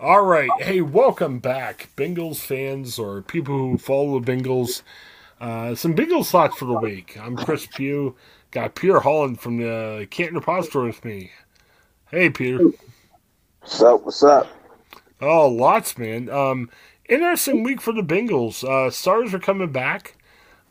All right. Hey, welcome back, Bengals fans or people who follow the Bengals. Uh, some Bengals thoughts for the week. I'm Chris Pugh. Got Peter Holland from the Canton Repository with me. Hey, Peter. What's up? What's up? Oh, lots, man. Um, interesting week for the Bengals. Uh, stars are coming back.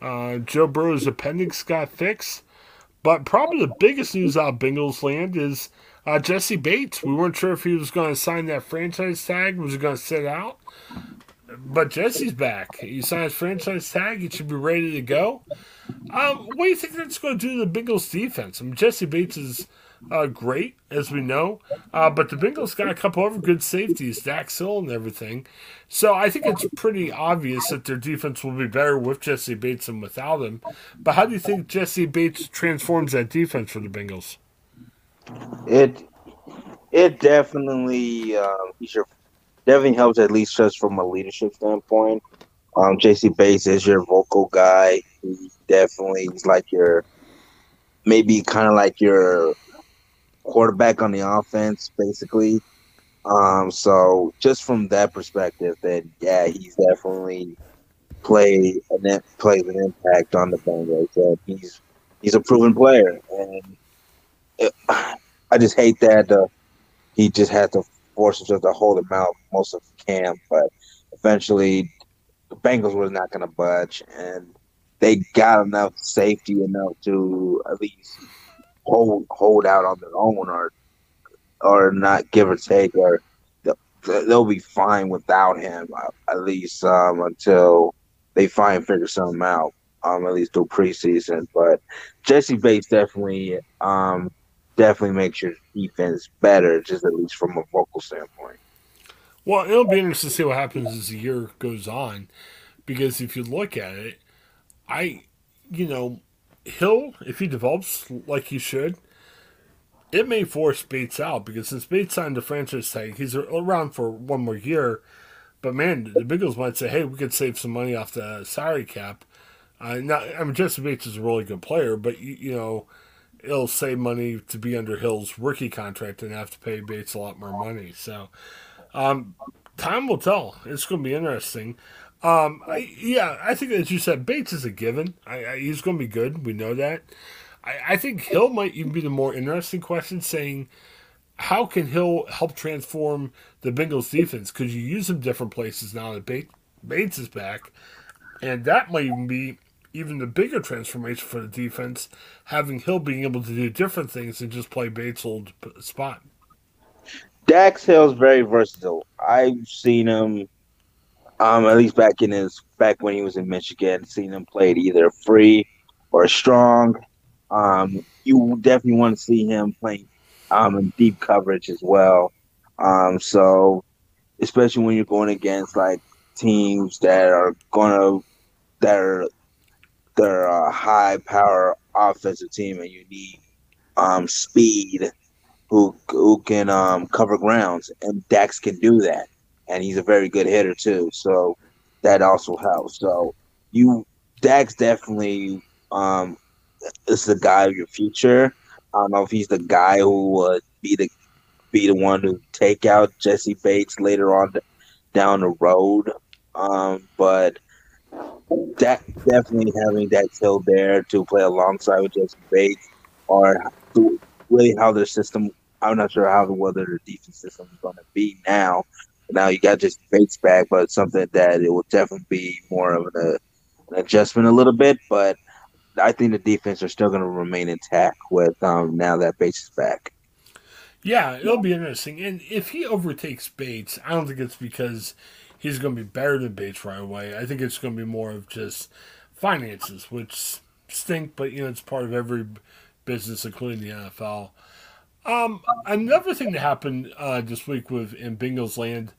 Uh, Joe Burrow's appendix got fixed. But probably the biggest news out of Bengals land is uh, Jessie Bates. We weren't sure if he was going to sign that franchise tag. Was he going to sit out? But Jessie's back. He signed his franchise tag. He should be ready to go. Um, what do you think that's going to do to the Bengals defense? I mean, Jessie Bates is uh, great, as we know. Uh, but the Bengals got a couple other good safeties, Dax Hill and everything. So I think it's pretty obvious that their defense will be better with Jessie Bates than without him. But how do you think Jessie Bates transforms that defense for the Bengals? It it definitely um, he should definitely helps at least just from a leadership standpoint. Um, Jessie Bates is your vocal guy. He definitely is like your maybe kind of like your quarterback on the offense, basically. Um, so just from that perspective, then yeah, he's definitely played and plays an impact on the Bengals. And he's he's a proven player, and I just hate that uh, he just had to force himself to hold him out most of camp, but eventually the Bengals were not going to budge, and they got enough safety enough to at least hold hold out on their own, or or not give or take, or they'll be fine without him uh, at least um, until they find figure something out. Um, at least through preseason, but Jessie Bates definitely um, definitely makes your defense better, just at least from a vocal standpoint. Well, it'll be interesting to see what happens as the year goes on, because if you look at it, I, you know, Hill, if he develops like he should, it may force Bates out because since Bates signed the franchise tag, he's around for one more year. But man, the Bengals might say, "Hey, we could save some money off the salary cap." Uh, not, I mean, Jessie Bates is a really good player, but you, you know, it'll save money to be under Hill's rookie contract and have to pay Bates a lot more money. So, um, time will tell. It's going to be interesting. Um, I, yeah, I think as you said, Bates is a given. I, I, he's going to be good. We know that. I, I think Hill might even be the more interesting question, saying how can Hill help transform the Bengals defense? Could you use him different places now that Bates is back? And that might even be even the bigger transformation for the defense, having Hill being able to do different things than just play Bates' old spot. Dax Hill's very versatile. I've seen him, um, at least back in his back when he was in Michigan, seen him play either free or strong. Um, you definitely want to see him playing um, in deep coverage as well. Um, so, especially when you're going against like teams that are gonna that are they're a high power offensive team, and you need um, speed who who can um, cover grounds, and Dax can do that, and he's a very good hitter too. So that also helps. So you Dax definitely um, is the guy of your future. I don't know if he's the guy who would be the be the one to take out Jessie Bates later on down the road. Um, but that definitely having that Hill there to play alongside with Jessie Bates or really how their system. I'm not sure how the whether the defense system is going to be now. Now you got just Bates back, but something that it will definitely be more of an, an adjustment a little bit. But I think the defense are still going to remain intact with um, now that Bates is back. Yeah, it'll be interesting. And if he overtakes Bates, I don't think it's because he's going to be better than Bates right away. I think it's going to be more of just finances, which stink, but you know it's part of every business, including the NFL. Um, another thing that happened uh, this week with in Bengals land,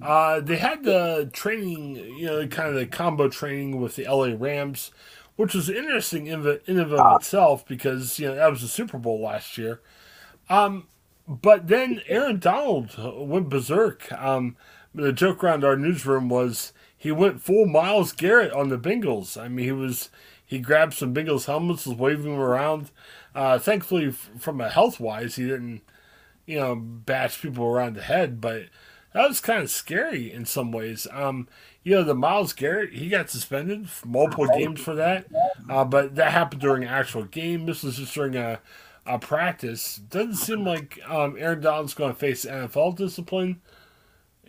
uh, they had the training, you know, kind of the combo training with the LA Rams, which was interesting in, the, in of itself because you know that was the Super Bowl last year. Um, but then Aaron Donald went berserk. Um, the joke around our newsroom was he went full Myles Garrett on the Bengals. I mean, he was he grabbed some Bengals helmets, was waving them around. Uh, thankfully, from a health wise, he didn't you know bash people around the head. But that was kind of scary in some ways. Um, you know, the Myles Garrett, he got suspended multiple games for that, uh, but that happened during an actual game. This was just during a, a practice. Doesn't seem like um, Aaron Donald's going to face NFL discipline.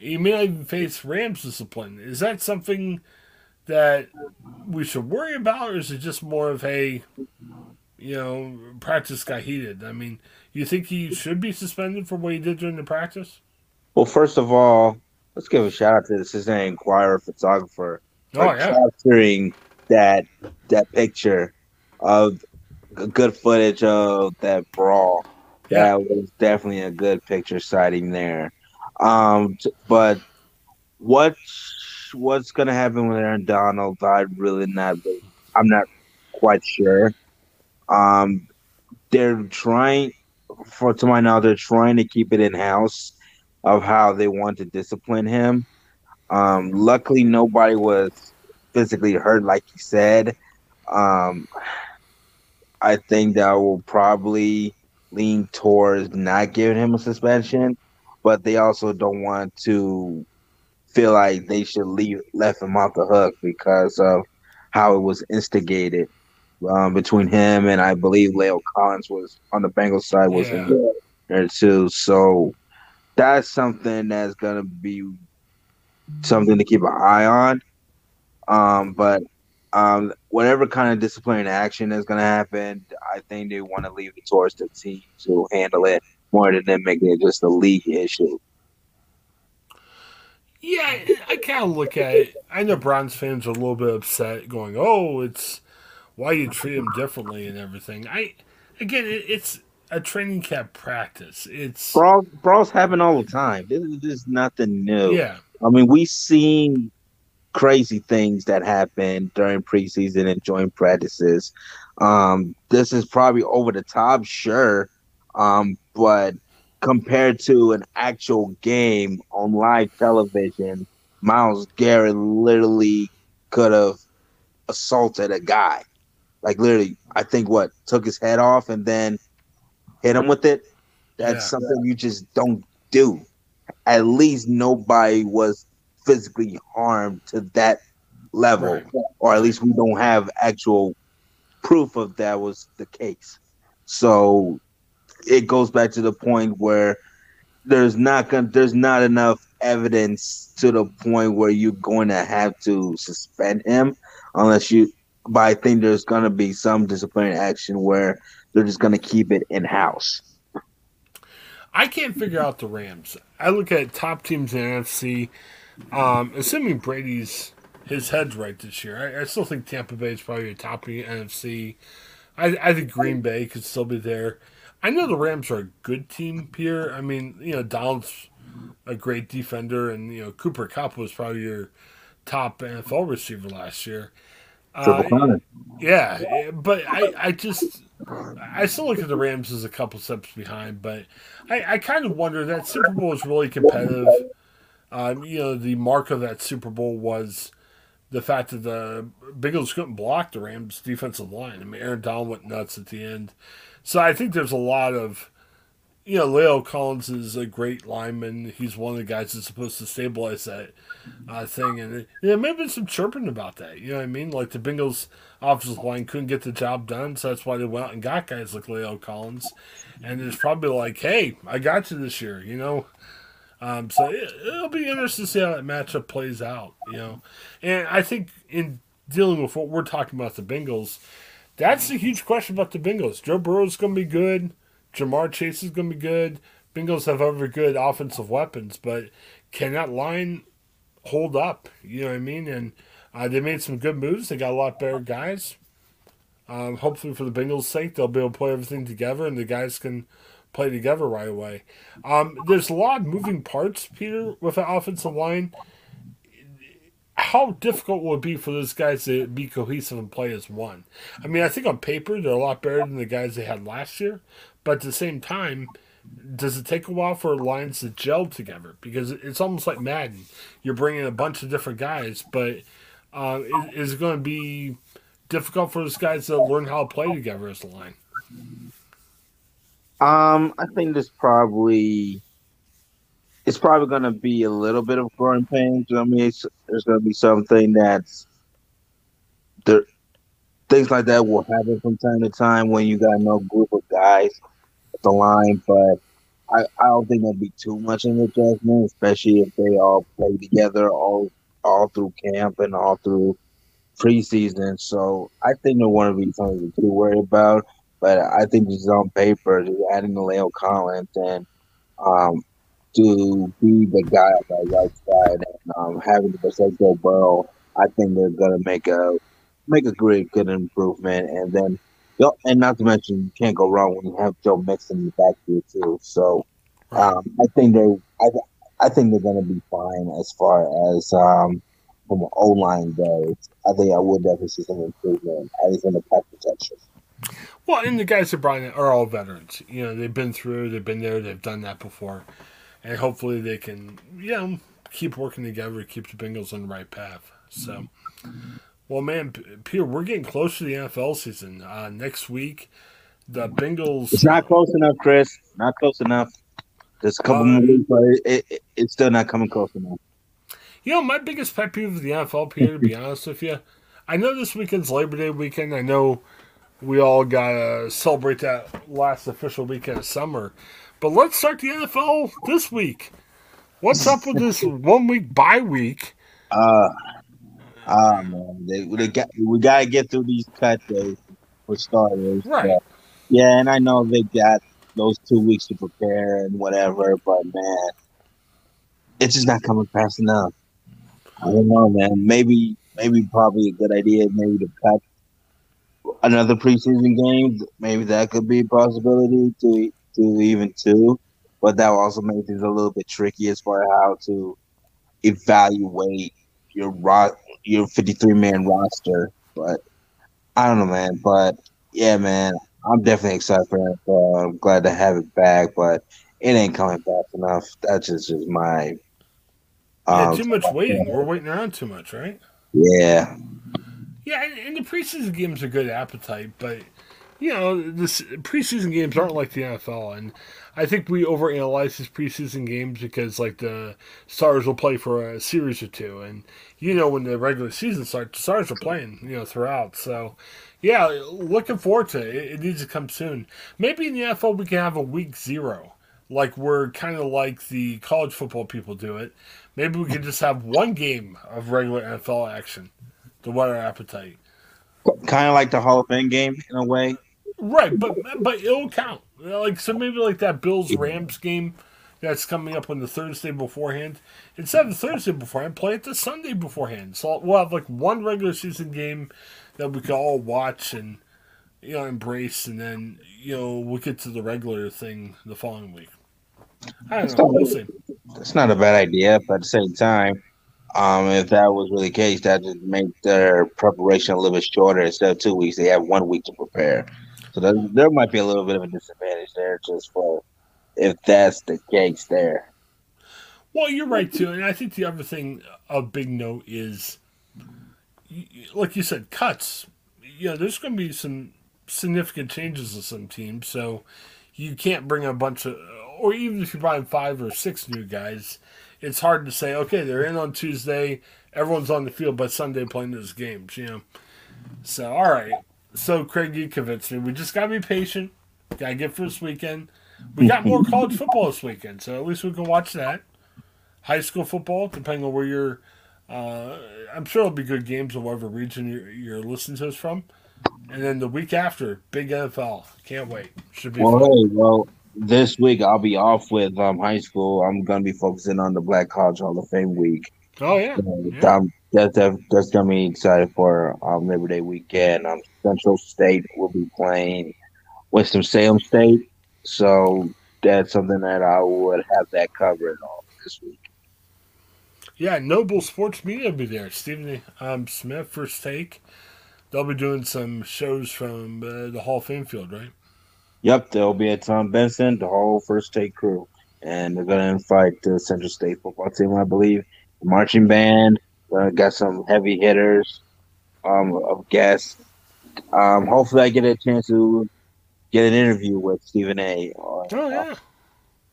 He may not even face Rams discipline. Is that something that we should worry about, or is it just more of a, you know, practice got heated? I mean, you think he should be suspended for what he did during the practice? Well, first of all, let's give a shout out to the Cincinnati Enquirer photographer oh, yeah. capturing that that picture of good footage of that brawl. Yeah. That was definitely a good picture sighting there. Um, but what what's gonna happen with Aaron Donald? I really not. I'm not quite sure. Um, they're trying, for to my knowledge, they're trying to keep it in house of how they want to discipline him. Um, luckily, nobody was physically hurt, like you said. Um, I think that will probably lean towards not giving him a suspension, but they also don't want to feel like they should leave left him off the hook because of how it was instigated um, between him and I believe La'el Collins was on the Bengals side was yeah. there too. So that's something that's gonna be something to keep an eye on. Um, but um, whatever kind of disciplinary action is gonna happen, I think they want to leave it towards the team to handle it more than them making it just a league issue. Yeah, I kind of look at it. I know Browns fans are a little bit upset, going, "Oh, it's why you treat them differently and everything." I again, it, it's a training camp practice. It's brawls, brawls happen all the time. This is, this is nothing new. Yeah, I mean, we've seen crazy things that happen during preseason and joint practices. Um, this is probably over the top, sure, um, but compared to an actual game on live television, Myles Garrett literally could have assaulted a guy. Like literally, I think what took his head off and then hit him with it. That's yeah. something you just don't do. At least nobody was physically harmed to that level, right. or at least we don't have actual proof of that was the case. So it goes back to the point where there's not gonna there's not enough evidence to the point where you're going to have to suspend him unless you but I think there's gonna be some disciplinary action where they're just going to keep it in house. I can't figure out the Rams. I look at top teams in NFC. Um, assuming Brady's his head's right this year, I, I, still think Tampa Bay is probably a top NFC. I, I think Green Bay could still be there. I know the Rams are a good team here. I mean, you know, Donald's a great defender, and you know Cooper Kupp was probably your top NFL receiver last year. Uh, yeah, but I, I just I still look at the Rams as a couple steps behind, but I, I kind of wonder that Super Bowl was really competitive. Um, you know, the mark of that Super Bowl was the fact that the Bengals couldn't block the Rams' defensive line. I mean, Aaron Donald went nuts at the end. So I think there's a lot of you know, La'el Collins is a great lineman. He's one of the guys that's supposed to stabilize that uh, thing. And yeah, maybe some chirping about that. You know what I mean? Like the Bengals offensive line couldn't get the job done, so that's why they went out and got guys like La'el Collins. And it's probably like, hey, I got you this year, you know? Um, so it, will be interesting to see how that matchup plays out, you know? And I think in dealing with what we're talking about, the Bengals, that's the huge question about the Bengals. Joe Burrow's going to be good. Ja'Marr Chase is going to be good. Bengals have other good offensive weapons, but can that line hold up? You know what I mean? And uh, they made some good moves. They got a lot better guys. Um, hopefully, for the Bengals' sake, they'll be able to play everything together, and the guys can play together right away. Um, there's a lot of moving parts, Peter, with the offensive line. How difficult will it be for those guys to be cohesive and play as one? I mean, I think on paper they're a lot better than the guys they had last year, but at the same time, does it take a while for lines to gel together? Because it's almost like Madden. You're bringing a bunch of different guys, but uh, is, is it going to be difficult for those guys to learn how to play together as a line? Um, I think there's probably it's probably going to be a little bit of growing pains. I mean, there's going to be something that's there. Things like that will happen from time to time when you got no group of guys at the line, but I, I don't think there'll be too much of an adjustment, especially if they all play together all all through camp and all through preseason. So I think there won't be something to worry about. But I think just on paper, just adding the La'el Collins and um, to be the guy on the right side and um, having the Joe Burrow, I think they're gonna make a make a great good improvement. And then, and not to mention, you can't go wrong when you have Joe Mixon in the backfield too. So um, I think they, I, I think they're gonna be fine as far as um, from an O line goes. I think I would definitely see some improvement, at least in the pass protection. Well, and the guys that brought in are all veterans. You know, they've been through, they've been there, they've done that before and hopefully they can, you know, keep working together, keep the Bengals on the right path. So, well, man, Peter, we're getting close to the NFL season. Uh, next week, the Bengals. It's not close enough, Chris. Not close enough. There's a couple uh, more weeks, but it, it, it's still not coming close enough. You know, my biggest pet peeve of the NFL, Peter, to be honest with you, I know this weekend's Labor Day weekend. I know we all got to celebrate that last official weekend of summer. But let's start the NFL this week. What's up with this one week bye week? Uh, ah, man, they, they got, we got to get through these cut days for starters. Right. Yeah. yeah, and I know they got those two weeks to prepare and whatever, but man, it's just not coming fast enough. I don't know, man. Maybe, maybe probably a good idea, maybe to cut another preseason game. Maybe that could be a possibility to to even two, but that also makes it a little bit tricky as far as how to evaluate your ro- your 53 man roster. But I don't know, man. But yeah, man, I'm definitely excited for it. Uh, I'm glad to have it back, but it ain't coming back enough. That's just, just my. Um, yeah, too much waiting. We're waiting around too much, right? Yeah. Yeah, and the preseason games are good appetite, but you know, this preseason games aren't like the NFL, and I think we overanalyze these preseason games because like the Stars will play for a series or two, and you know when the regular season starts, the Stars are playing you know throughout. So, yeah, looking forward to it. It, needs to come soon. Maybe in the NFL we can have a week zero, like we're kind of like the college football people do it. Maybe we can just have one game of regular NFL action to whet our appetite. Kind of like the Hall of Fame game in a way. Right, but but it'll count. Like so, maybe like that Bills Rams game that's coming up on the Thursday beforehand. Instead of the Thursday beforehand, play it the Sunday beforehand. So we'll have like one regular season game that we can all watch and you know embrace, and then you know we'll get to the regular thing the following week. I don't know. We'll see. It's not a bad idea, but at the same time, um, if that was really the case, that just make their preparation a little bit shorter. Instead of two weeks, they have one week to prepare. So there, there might be a little bit of a disadvantage there just for if that's the case there. Well, you're right too, and I think the other thing of big note is, like you said, cuts. Yeah, there's going to be some significant changes to some teams, so you can't bring a bunch of, or even if you bring five or six new guys, it's hard to say. Okay, they're in on Tuesday. Everyone's on the field by Sunday playing those games. You know, so all right. So, Craig, you convinced me. We just got to be patient. Got to get for this weekend. We got more college football this weekend, so at least we can watch that. High school football, depending on where you're. Uh, I'm sure it'll be good games in whatever region you're, you're, listening to us from. And then the week after, big NFL. Can't wait. Should be well, fun. Hey, well, this week I'll be off with um, high school. I'm going to be focusing on the Black College Hall of Fame week. Oh, yeah. So, yeah. Um, that's that's gonna be excited for um, Labor Day weekend. Um, Central State will be playing Winston-Salem State, so that's something that I would have that covered on this week. Yeah, Noble Sports Media will be there. Stephen um, Smith, First Take. They'll be doing some shows from uh, the Hall of Fame field, right? Yep, they'll be at Tom Benson, the whole First Take crew, and they're going to invite the Central State football team, I believe, the marching band, uh, got some heavy hitters um, of guests. Um, hopefully, I get a chance to get an interview with Stephen A. Or, oh yeah.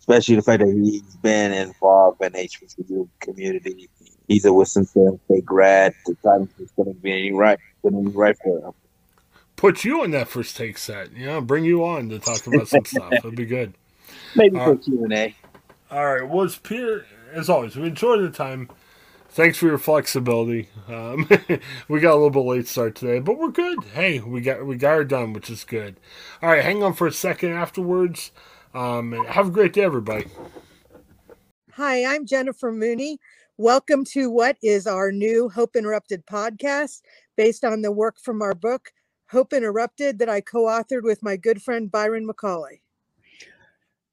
especially the fact that he's been involved in HBCU community. He's a Winston-Salem State grad. The time is going to be right, going to be right for him. Put you on that first take set. You know, bring you on to talk about some stuff. That'd be good. Maybe for Q and A. All right. Well, it's Peter. As always, we enjoyed the time. Thanks for your flexibility. Um, we got a little bit late start today, but we're good. Hey, we got we got her done, which is good. All right, hang on for a second afterwards. Um, have a great day, everybody. Hi, I'm Jennifer Mooney. Welcome to what is our new Hope Interrupted podcast based on the work from our book, Hope Interrupted, that I co authored with my good friend Byron McCauley.